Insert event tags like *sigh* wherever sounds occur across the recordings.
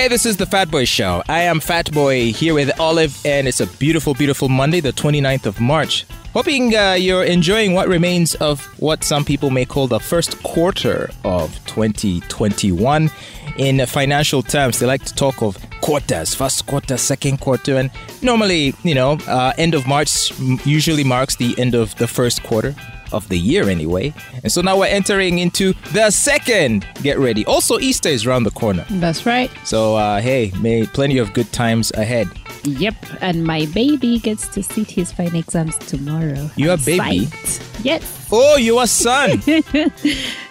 Hey, this is the Fat Boy Show. I am Fat Boy here with Olive, and it's a beautiful, beautiful Monday, the 29th of March. Hoping uh, you're enjoying what remains of what some people may call the first quarter of 2021. In financial terms, they like to talk of quarters, first quarter, second quarter, and normally, you know, uh, end of March usually marks the end of the first quarter of the year anyway. And so now we're entering into the second. Get ready. Also, Easter is around the corner. That's right. So, uh, hey, may plenty of good times ahead. Yep. And my baby gets to sit his final exams tomorrow. You are baby? Yes. Oh, you are son. *laughs*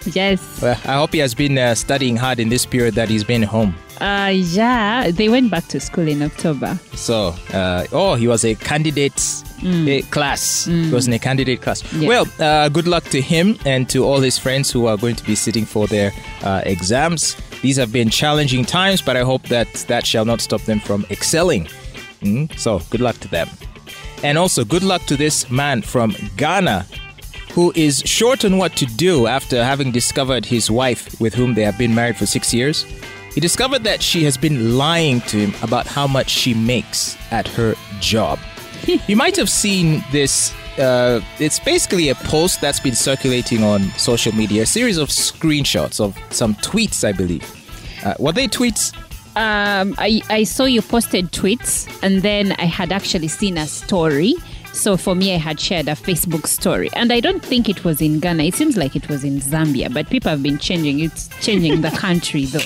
yes. Well, I hope he has been uh, studying hard in this period that he's been home. Uh, yeah, they went back to school in October. So, uh, oh, he was a candidate mm. class. Mm. He was in a candidate class. Yeah. Well, uh, good luck to him and to all his friends who are going to be sitting for their uh, exams. These have been challenging times, but I hope that that shall not stop them from excelling. Mm? So, good luck to them. And also, good luck to this man from Ghana who is short on what to do after having discovered his wife, with whom they have been married for six years, he discovered that she has been lying to him about how much she makes at her job. You might have seen this. Uh, it's basically a post that's been circulating on social media, a series of screenshots of some tweets, I believe. Uh, were they tweets? Um, I, I saw you posted tweets, and then I had actually seen a story. So for me, I had shared a Facebook story, and I don't think it was in Ghana. It seems like it was in Zambia, but people have been changing. It's changing the *laughs* country, though.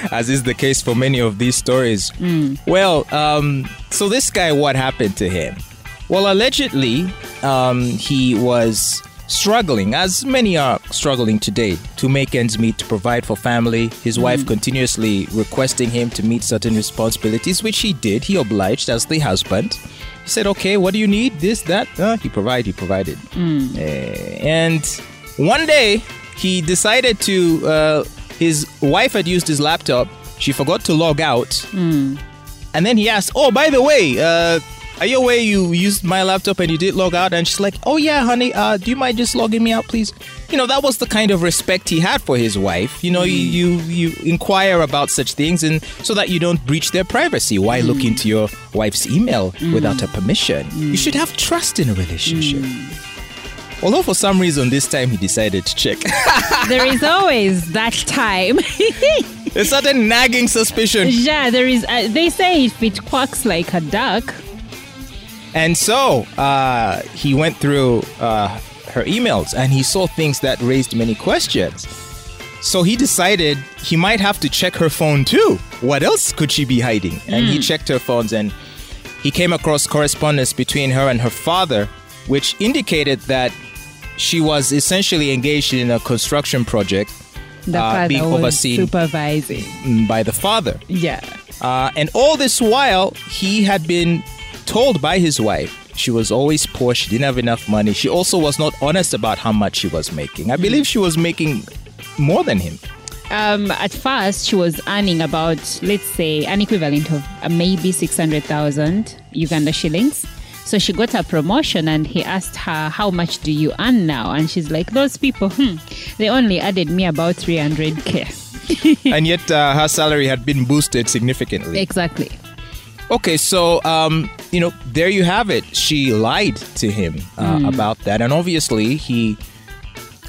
*laughs* as is the case for many of these stories. Mm. Well, um, so this guy, what happened to him? Well, allegedly, um, he was struggling, as many are struggling today, to make ends meet, to provide for family. His mm. wife continuously requesting him to meet certain responsibilities, which he did. He obliged as the husband. He said, "Okay, what do you need? This, that." Uh, he provided. He provided. Mm. Uh, and one day, he decided to uh, his wife had used his laptop. She forgot to log out. Mm. And then he asked, Oh, by the way, uh, are you aware you used my laptop and you did log out? And she's like, Oh, yeah, honey, uh, do you mind just logging me out, please? You know, that was the kind of respect he had for his wife. You know, mm. you, you, you inquire about such things and so that you don't breach their privacy. Why mm. look into your wife's email mm. without her permission? You should have trust in a relationship. Although for some reason this time he decided to check. *laughs* there is always that time. *laughs* a certain nagging suspicion. Yeah, there is. Uh, they say if it quacks like a duck. And so uh, he went through uh, her emails and he saw things that raised many questions. So he decided he might have to check her phone too. What else could she be hiding? And mm. he hmm. checked her phones and he came across correspondence between her and her father, which indicated that she was essentially engaged in a construction project uh, being overseen supervising by the father. Yeah. Uh, and all this while, he had been told by his wife she was always poor, she didn't have enough money. She also was not honest about how much she was making. I believe she was making more than him. Um, at first, she was earning about, let's say, an equivalent of maybe 600,000 Uganda shillings. So she got a promotion and he asked her, How much do you earn now? And she's like, Those people, hmm, they only added me about 300K. *laughs* and yet uh, her salary had been boosted significantly. Exactly. Okay, so um, you know, there you have it. She lied to him uh, mm. about that, and obviously he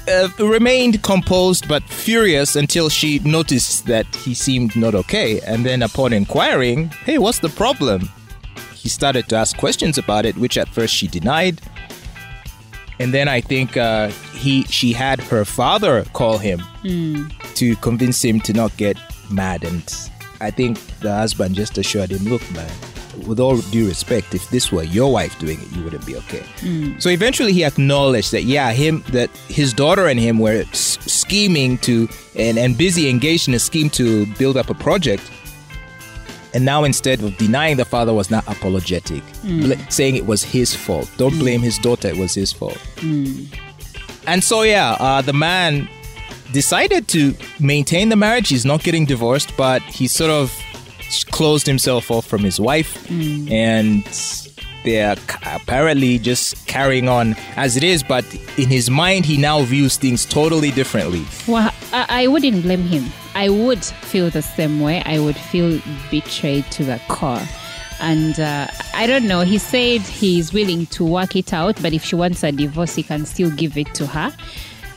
uh, remained composed but furious until she noticed that he seemed not okay. And then, upon inquiring, "Hey, what's the problem?" He started to ask questions about it, which at first she denied. And then I think uh, he she had her father call him mm. to convince him to not get mad. And I think the husband just assured him, "Look, man, with all due respect, if this were your wife doing it, you wouldn't be okay." Mm. So eventually, he acknowledged that yeah, him that his daughter and him were s- scheming to and and busy engaged in a scheme to build up a project and now instead of denying the father was not apologetic, mm. bl- saying it was his fault. Don't mm. blame his daughter, it was his fault. Mm. And so, yeah, uh, the man decided to maintain the marriage. He's not getting divorced, but he sort of closed himself off from his wife. Mm. And they're apparently just carrying on as it is, but in his mind, he now views things totally differently. Well, I, I wouldn't blame him. I would feel the same way. I would feel betrayed to the core. And uh, I don't know. He said he's willing to work it out, but if she wants a divorce, he can still give it to her.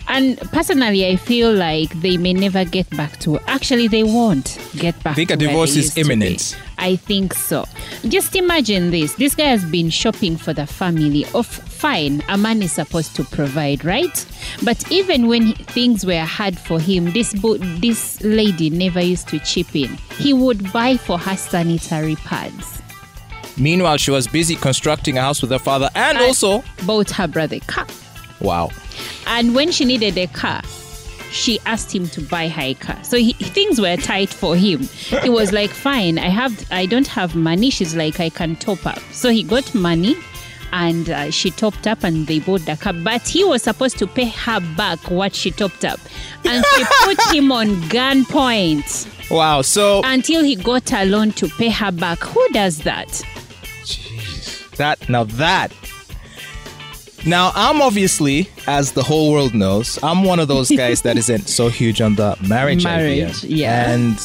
And personally, I feel like they may never get back to. Actually, they won't get back. I think to a divorce is used to be. imminent. I think so. Just imagine this. This guy has been shopping for the family. Of fine, a man is supposed to provide, right? But even when he- things were hard for him, this bo- this lady never used to chip in. He would buy for her sanitary pads. Meanwhile, she was busy constructing a house with her father and also, bought her brother a car. wow. And when she needed a car, she asked him to buy her a car. So he, things were tight for him. He was like, "Fine, I have, I don't have money." She's like, "I can top up." So he got money, and uh, she topped up, and they bought the car. But he was supposed to pay her back what she topped up, and she *laughs* put him on gunpoint Wow. So until he got a loan to pay her back. Who does that? Jeez, that now that now I'm obviously, as the whole world knows, I'm one of those guys that isn't so huge on the marriage, idea. Marriage, yeah. And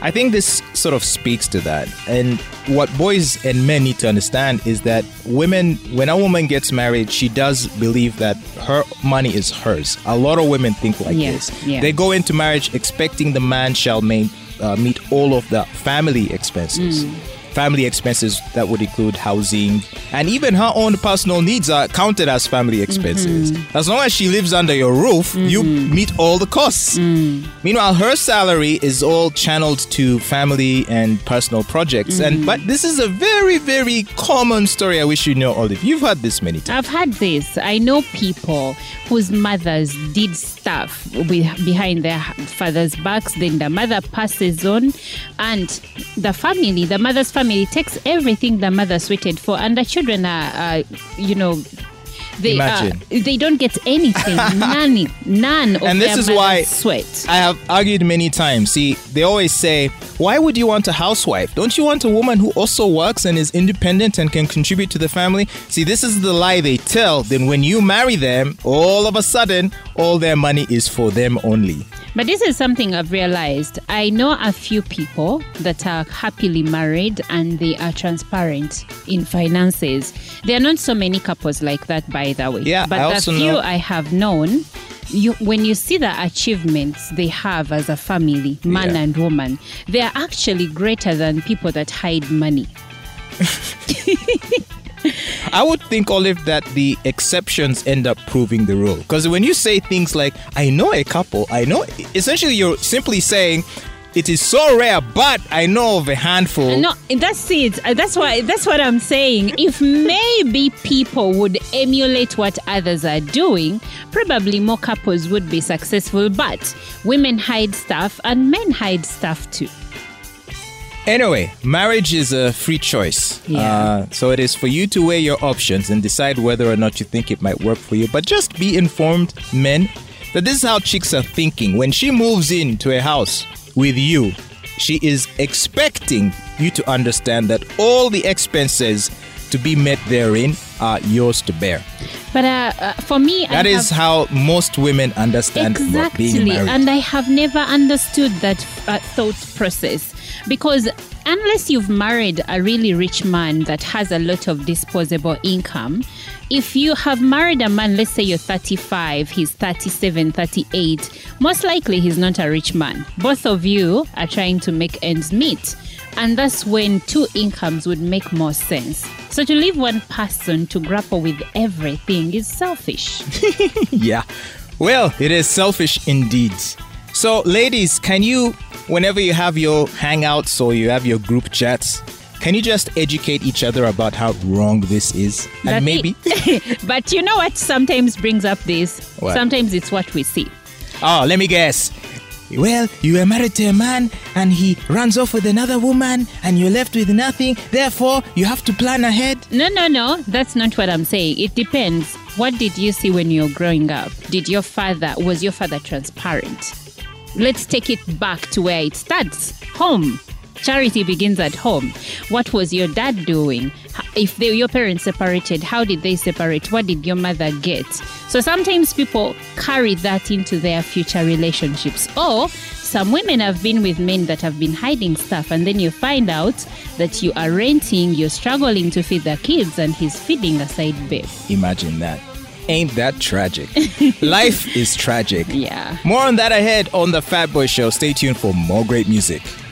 I think this sort of speaks to that. And what boys and men need to understand is that women, when a woman gets married, she does believe that her money is hers. A lot of women think like Yeah, this. yeah. They go into marriage expecting the man shall main, uh, meet all of the family expenses. Mm. Family expenses that would include housing and even her own personal needs are counted as family expenses. Mm-hmm. As long as she lives under your roof, you meet all the costs. Mm. Meanwhile, her salary is all channeled to family and personal projects. Mm-hmm. And but this is a very, very common story. I wish you know, Olive. You've heard this many times. I've had this. I know people whose mothers did stuff behind their fathers' backs, then the mother passes on, and the family, the mother's family, takes everything the mother's waited for, and the children are, uh, you know, they uh, they don't get anything, *laughs* none, none of And this their is why- sweat. I have argued many times. See, they always say, why would you want a housewife? Don't you want a woman who also works and is independent and can contribute to the family? See, this is the lie they tell. Then when you marry them, all of a sudden, all their money is for them only. But this is something I've realized. I know a few people that are happily married and they are transparent in finances. There are not so many couples like that, by the way. Yeah, but I the few know- I have known, you, when you see the achievements they have as a family, man Yeah. and woman, they are actually greater than people that hide money. *laughs* *laughs* I would think, Olive, that the exceptions end up proving the rule. Because when you say things like, I know a couple, I know, essentially you're simply saying, it is so rare, but I know of a handful. No, that's it. Uh, That's why. That's what I'm saying. If maybe people would emulate what others are doing, probably more couples would be successful. But women hide stuff, and men hide stuff too. Anyway, marriage is a free choice. Yeah. Uh, so it is for you to weigh your options and decide whether or not you think it might work for you. But just be informed, men, that this is how chicks are thinking. When she moves into a house with you, she is expecting you to understand that all the expenses to be met therein are yours to bear. But uh, uh, for me, That I is have, how most women understand exactly, married. and I have never understood that uh, thought process because unless you've married a really rich man that has a lot of disposable income, if you have married a man, let's say you're 35, he's 37, 38, most likely he's not a rich man. Both of you are trying to make ends meet. And that's when two incomes would make more sense. So to leave one person to grapple with everything is selfish. *laughs* yeah. Well, it is selfish indeed. So, ladies, can you, whenever you have your hangouts or you have your group chats, can you just educate each other about how wrong this is? But And maybe. *laughs* but you know what sometimes brings up this? What? Sometimes it's what we see. oh, let me guess. Well, you were married to a man and he runs off with another woman and you're left with nothing. Therefore, you have to plan ahead. No, no, no. That's not what I'm saying. It depends. What did you see when you were growing up? Did your father, was your father transparent? Let's take it back to where it starts home. Charity begins at home. What was your dad doing? If they, your parents separated, how did they separate? What did your mother get? So sometimes people carry that into their future relationships. Or some women have been with men that have been hiding stuff, and then you find out that you are renting, you're struggling to feed the kids, and he's feeding a side babe. Imagine that. Ain't that tragic? *laughs* Life is tragic. Yeah. More on that ahead on the Fat Boy Show. Stay tuned for more great music.